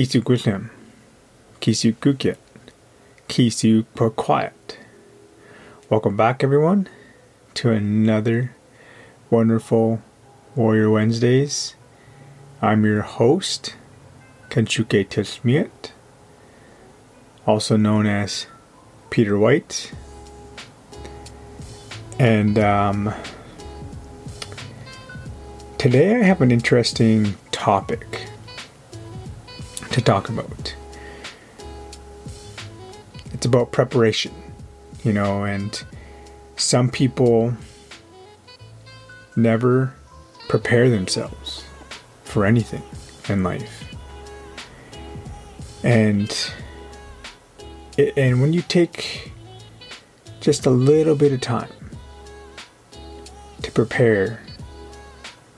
Kisu Guslim, Kisu Kukyet, Kisu Quiet. Welcome back, everyone, to another wonderful Warrior Wednesdays. I'm your host, Kenchuke Tismiet, also known as Peter White. And um, today I have an interesting topic to talk about. It's about preparation, you know, and some people never prepare themselves for anything in life. And and when you take just a little bit of time to prepare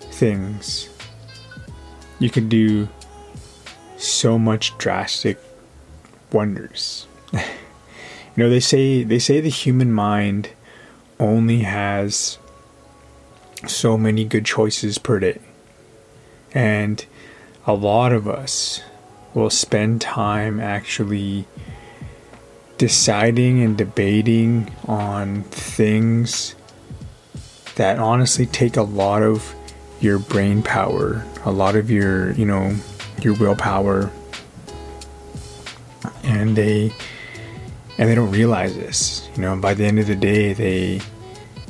things, you can do so much drastic wonders. you know, they say they say the human mind only has so many good choices per day. And a lot of us will spend time actually deciding and debating on things that honestly take a lot of your brain power, a lot of your, you know, your willpower. And they and they don't realize this. You know, by the end of the day they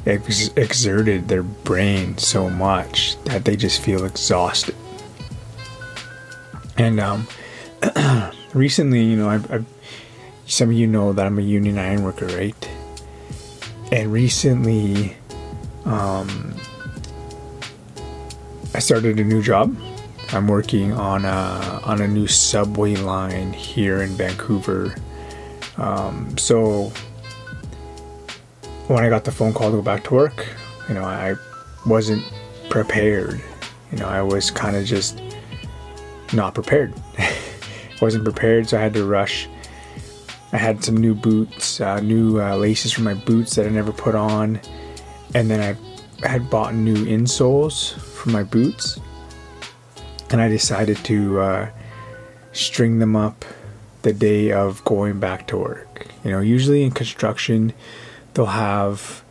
ex- exerted their brain so much that they just feel exhausted. And um, recently, you know, I've, I've, some of you know that I'm a union iron worker, right? And recently, um, I started a new job. I'm working on a on a new subway line here in Vancouver. Um, so when I got the phone call to go back to work, you know, I wasn't prepared. You know, I was kind of just not prepared. wasn't prepared, so I had to rush. I had some new boots, uh, new uh, laces for my boots that I never put on, and then I had bought new insoles for my boots, and I decided to uh, string them up the day of going back to work. You know, usually in construction, they'll have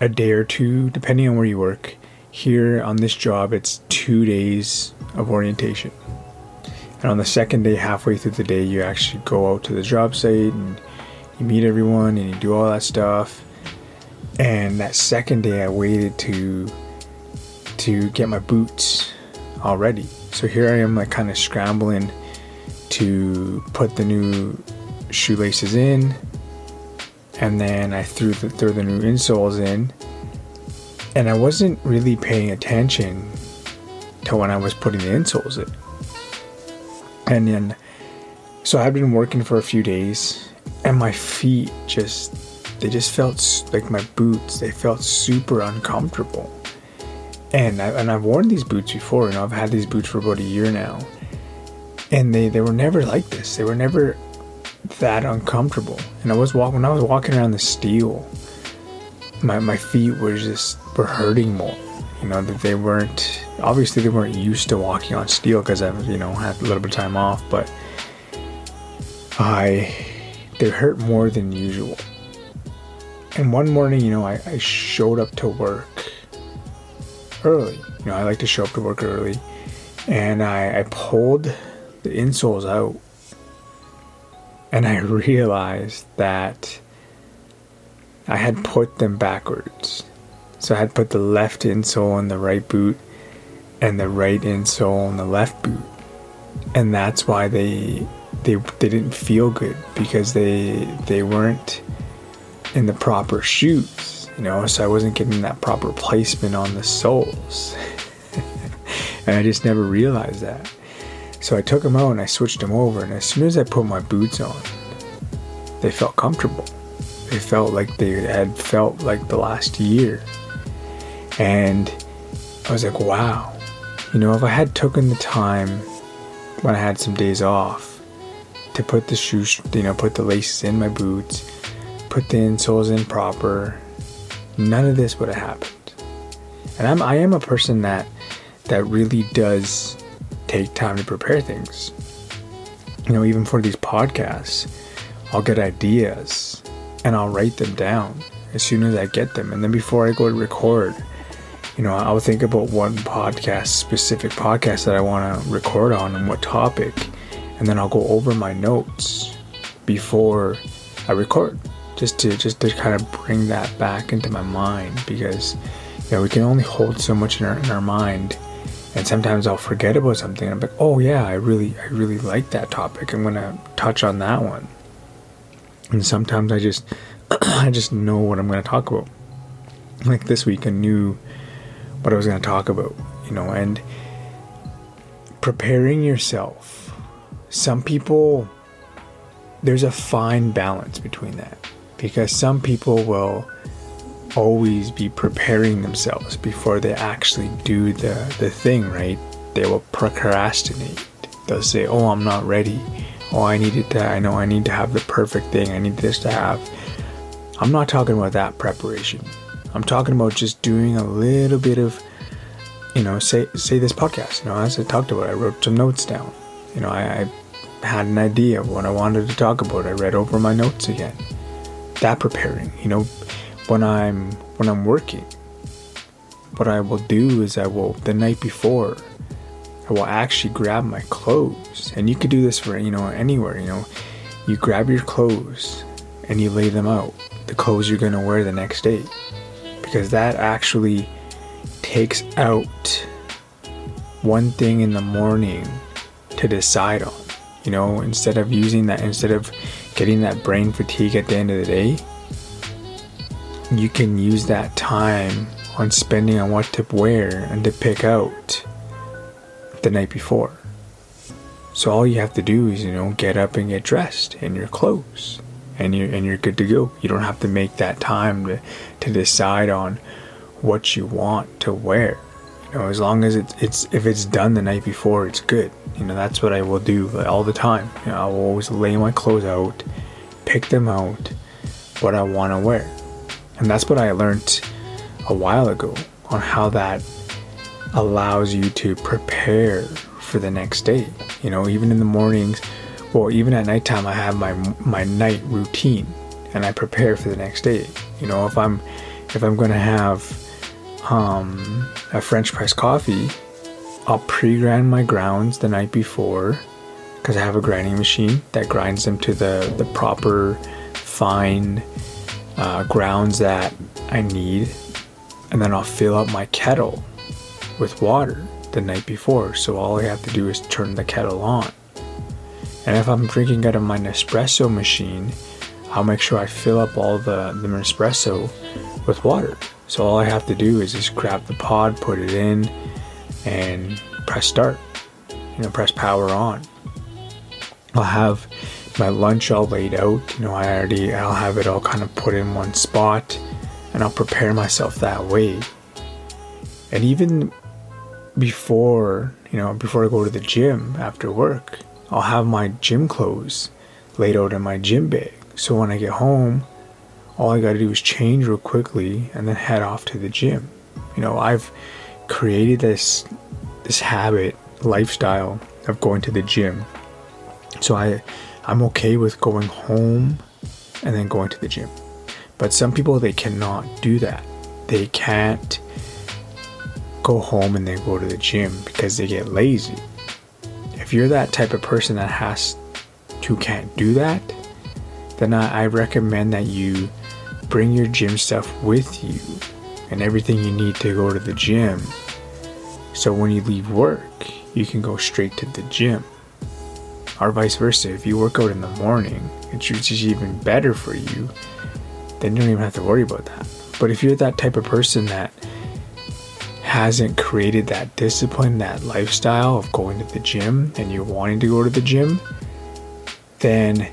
a day or two, depending on where you work. Here on this job, it's two days of orientation. And on the second day, halfway through the day, you actually go out to the job site and you meet everyone and you do all that stuff. And that second day, I waited to to get my boots all ready. So here I am, like kind of scrambling to put the new shoelaces in, and then I threw the, threw the new insoles in, and I wasn't really paying attention to when I was putting the insoles in. And then, so I've been working for a few days, and my feet just they just felt like my boots. They felt super uncomfortable. And I, and I've worn these boots before. Know, I've had these boots for about a year now, and they they were never like this. They were never that uncomfortable. And I was walking when I was walking around the steel, my my feet were just were hurting more. You know that they weren't obviously they weren't used to walking on steel because I've you know had a little bit of time off, but I they hurt more than usual. And one morning, you know, I, I showed up to work early. You know, I like to show up to work early, and I, I pulled the insoles out and I realized that I had put them backwards. So I had put the left insole on the right boot and the right insole on the left boot. And that's why they they they didn't feel good because they they weren't in the proper shoes, you know, so I wasn't getting that proper placement on the soles. and I just never realized that. So I took them out and I switched them over, and as soon as I put my boots on, they felt comfortable. They felt like they had felt like the last year. And I was like, wow. You know, if I had taken the time when I had some days off to put the shoes, you know, put the laces in my boots, put the insoles in proper, none of this would have happened. And I'm I am a person that that really does take time to prepare things. you know, even for these podcasts, I'll get ideas and I'll write them down as soon as I get them. And then before I go to record, you know, I'll think about one podcast, specific podcast that I want to record on and what topic. And then I'll go over my notes before I record just to just to kind of bring that back into my mind because you know we can only hold so much in our, in our mind. And sometimes I'll forget about something and I'm like oh yeah I really I really like that topic. I'm gonna touch on that one. And sometimes I just I just know what I'm gonna talk about. Like this week I knew what I was gonna talk about you know and preparing yourself. Some people there's a fine balance between that because some people will always be preparing themselves before they actually do the, the thing, right? They will procrastinate. They'll say, Oh, I'm not ready. Oh, I needed to, I know I need to have the perfect thing. I need this to have. I'm not talking about that preparation. I'm talking about just doing a little bit of, you know, say say this podcast. You know, as I talked about, I wrote some notes down. You know, I, I had an idea of what I wanted to talk about. I read over my notes again that preparing. You know, when I'm when I'm working, what I will do is I will the night before I will actually grab my clothes. And you could do this for you know anywhere, you know. You grab your clothes and you lay them out. The clothes you're gonna wear the next day. Because that actually takes out one thing in the morning to decide on. You know, instead of using that instead of getting that brain fatigue at the end of the day, you can use that time on spending on what to wear and to pick out the night before. So all you have to do is, you know, get up and get dressed in your clothes and you're and you're good to go. You don't have to make that time to, to decide on what you want to wear. You know, as long as it's it's if it's done the night before, it's good. You know, that's what I will do all the time. You know, I will always lay my clothes out, pick them out, what I want to wear. And that's what I learned a while ago on how that allows you to prepare for the next day. You know, even in the mornings, well, even at nighttime, I have my my night routine, and I prepare for the next day. You know, if I'm if I'm going to have um, a French press coffee, I'll pre-grind my grounds the night before because I have a grinding machine that grinds them to the, the proper fine uh, grounds that I need. And then I'll fill up my kettle with water the night before. So all I have to do is turn the kettle on. And if I'm drinking out of my Nespresso machine, I'll make sure I fill up all the, the Nespresso with water. So all I have to do is just grab the pod, put it in, and press start. You know, press power on. I'll have my lunch all laid out. You know, I already I'll have it all kind of put in one spot, and I'll prepare myself that way. And even before you know, before I go to the gym after work, I'll have my gym clothes laid out in my gym bag. So when I get home, all I got to do is change real quickly and then head off to the gym. You know, I've created this this habit, lifestyle of going to the gym. So I I'm okay with going home and then going to the gym. But some people they cannot do that. They can't go home and then go to the gym because they get lazy. If you're that type of person that has to can't do that, then I, I recommend that you bring your gym stuff with you and everything you need to go to the gym. So when you leave work, you can go straight to the gym. Or vice versa, if you work out in the morning, it's just even better for you, then you don't even have to worry about that. But if you're that type of person that hasn't created that discipline, that lifestyle of going to the gym and you're wanting to go to the gym, then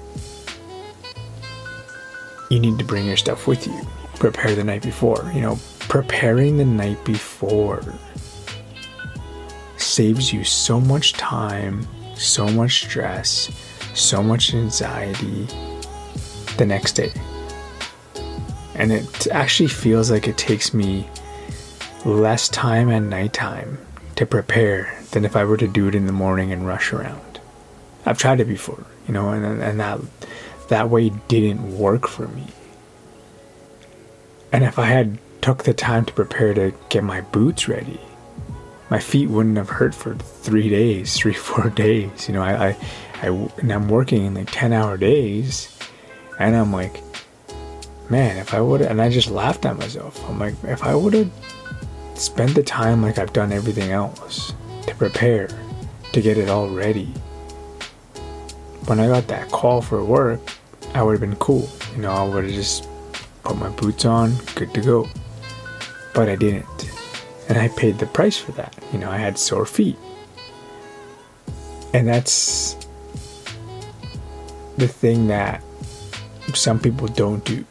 you need to bring your stuff with you. Prepare the night before. You know, preparing the night before saves you so much time, so much stress, so much anxiety the next day. And it actually feels like it takes me less time at nighttime to prepare than if I were to do it in the morning and rush around. I've tried it before, you know, and and that that way didn't work for me. And if I had took the time to prepare to get my boots ready, my feet wouldn't have hurt for three days, three four days. You know, I, I, I and I'm working in like ten hour days, and I'm like, man, if I would, and I just laughed at myself. I'm like, if I would have spent the time like I've done everything else to prepare, to get it all ready. When I got that call for work, I would have been cool. You know, I would have just put my boots on, good to go. But I didn't. And I paid the price for that. You know, I had sore feet. And that's the thing that some people don't do.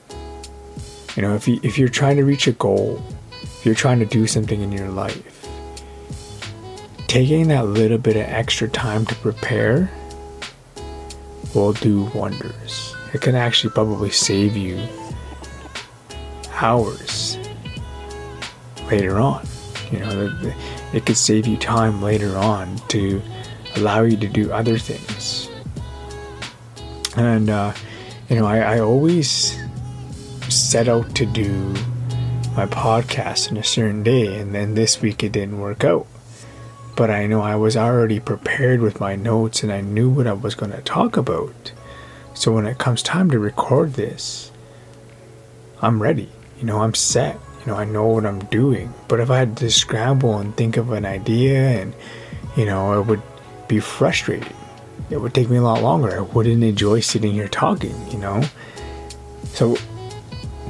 You know, if you if you're trying to reach a goal, if you're trying to do something in your life, taking that little bit of extra time to prepare will do wonders. It can actually probably save you hours later on. You know, it could save you time later on to allow you to do other things. And, uh, you know, I, I always set out to do my podcast on a certain day, and then this week it didn't work out. But I know I was already prepared with my notes and I knew what I was going to talk about. So when it comes time to record this, I'm ready. You know, I'm set. You know, I know what I'm doing. But if I had to scramble and think of an idea and, you know, it would be frustrating. It would take me a lot longer. I wouldn't enjoy sitting here talking, you know? So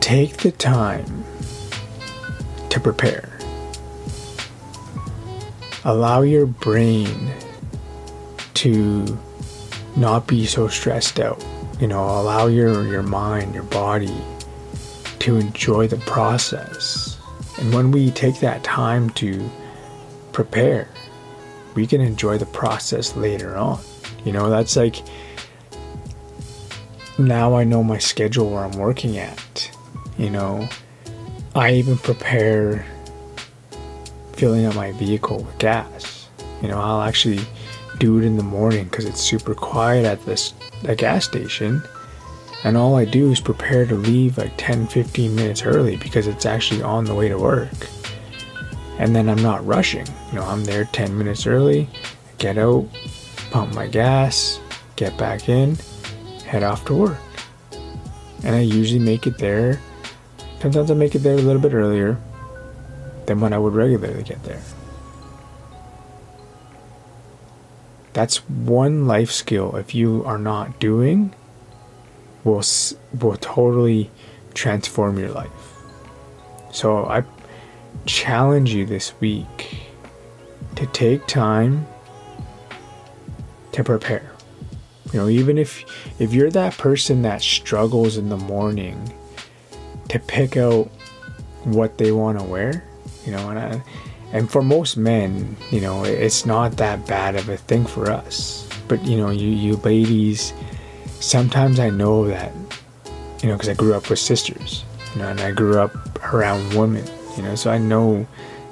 take the time to prepare. Allow your brain to not be so stressed out. You know, allow your, your mind, your body to enjoy the process. And when we take that time to prepare, we can enjoy the process later on. You know, that's like now I know my schedule where I'm working at. You know, I even prepare filling up my vehicle with gas. You know, I'll actually do it in the morning because it's super quiet at this gas station and all I do is prepare to leave like 10 15 minutes early because it's actually on the way to work. And then I'm not rushing. You know, I'm there 10 minutes early, get out, pump my gas, get back in, head off to work. And I usually make it there. Sometimes I make it there a little bit earlier than when I would regularly get there. That's one life skill if you are not doing will will totally transform your life. So I challenge you this week to take time to prepare. You know, even if if you're that person that struggles in the morning to pick out what they want to wear, you know, and I, and for most men, you know, it's not that bad of a thing for us. But you know, you you ladies sometimes I know that, you know, because I grew up with sisters, you know, and I grew up around women, you know, so I know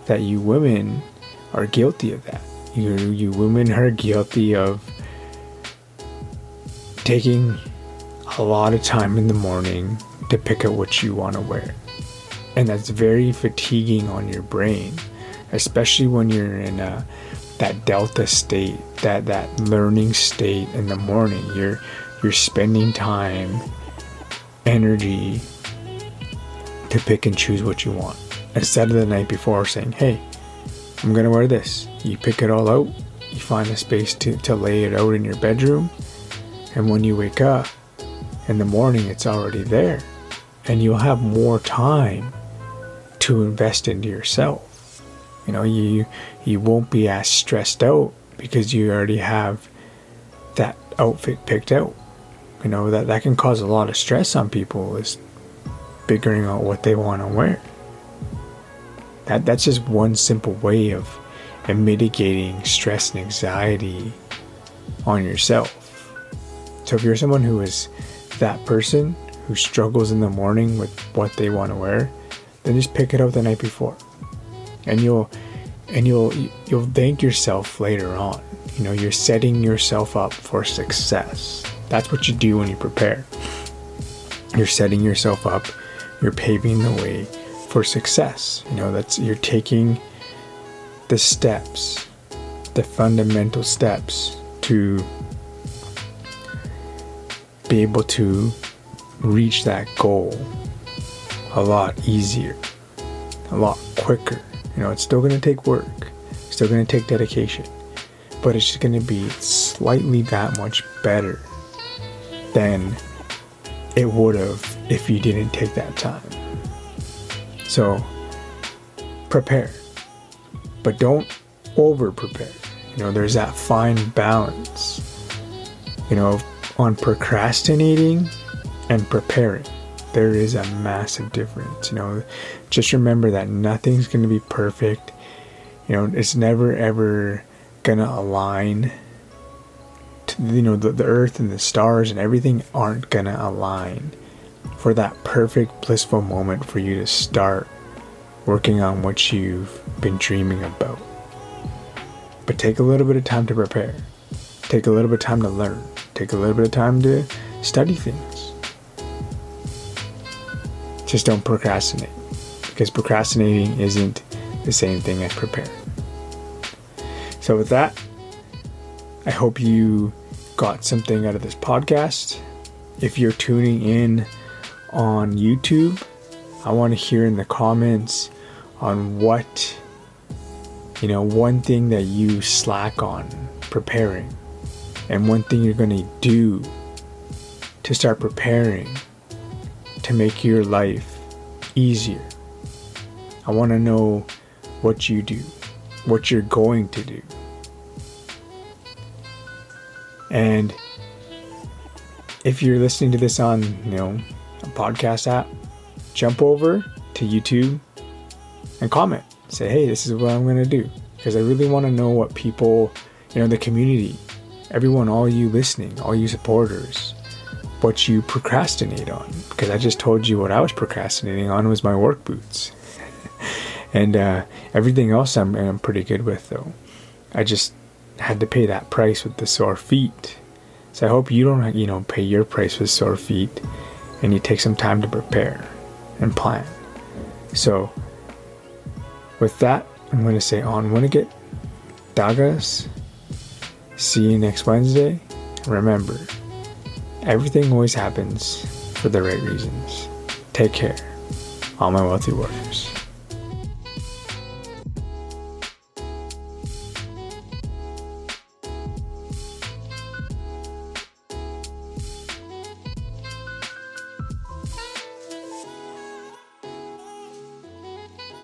that you women are guilty of that. You, you women are guilty of taking a lot of time in the morning to pick out what you want to wear. And that's very fatiguing on your brain, especially when you're in a, that delta state, that, that learning state in the morning. You're you're spending time, energy to pick and choose what you want. Instead of the night before saying, hey, I'm gonna wear this. You pick it all out, you find a space to, to lay it out in your bedroom, and when you wake up in the morning, it's already there. And you'll have more time to invest into yourself. You know, you you won't be as stressed out because you already have that outfit picked out. You know that that can cause a lot of stress on people is figuring out what they want to wear. That that's just one simple way of, of mitigating stress and anxiety on yourself. So if you're someone who is that person who struggles in the morning with what they want to wear then just pick it up the night before and you'll and you'll you'll thank yourself later on You know, you're setting yourself up for success. That's what you do when you prepare. You're setting yourself up, you're paving the way for success. You know, that's you're taking the steps, the fundamental steps to be able to reach that goal a lot easier, a lot quicker. You know, it's still going to take work, still going to take dedication, but it's just going to be slightly that much better than it would have if you didn't take that time. So, prepare, but don't over prepare. You know, there's that fine balance. You know, on procrastinating and preparing. There is a massive difference. You know, just remember that nothing's going to be perfect. You know, it's never ever going to align. You know, the, the earth and the stars and everything aren't going to align for that perfect, blissful moment for you to start working on what you've been dreaming about. But take a little bit of time to prepare, take a little bit of time to learn Take a little bit of time to study things. Just don't procrastinate because procrastinating isn't the same thing as preparing. So, with that, I hope you got something out of this podcast. If you're tuning in on YouTube, I want to hear in the comments on what, you know, one thing that you slack on preparing and one thing you're going to do to start preparing to make your life easier. I want to know what you do, what you're going to do. And if you're listening to this on, you know, a podcast app, jump over to YouTube and comment. Say, hey, this is what I'm going to do. Because I really want to know what people, you know, the community everyone, all you listening, all you supporters, what you procrastinate on. Because I just told you what I was procrastinating on was my work boots. and uh, everything else I'm, I'm pretty good with, though. I just had to pay that price with the sore feet. So I hope you don't, you know, pay your price with sore feet and you take some time to prepare and plan. So with that, I'm going to say on Winnegit, Dagas, See you next Wednesday. Remember, everything always happens for the right reasons. Take care, all my wealthy warriors.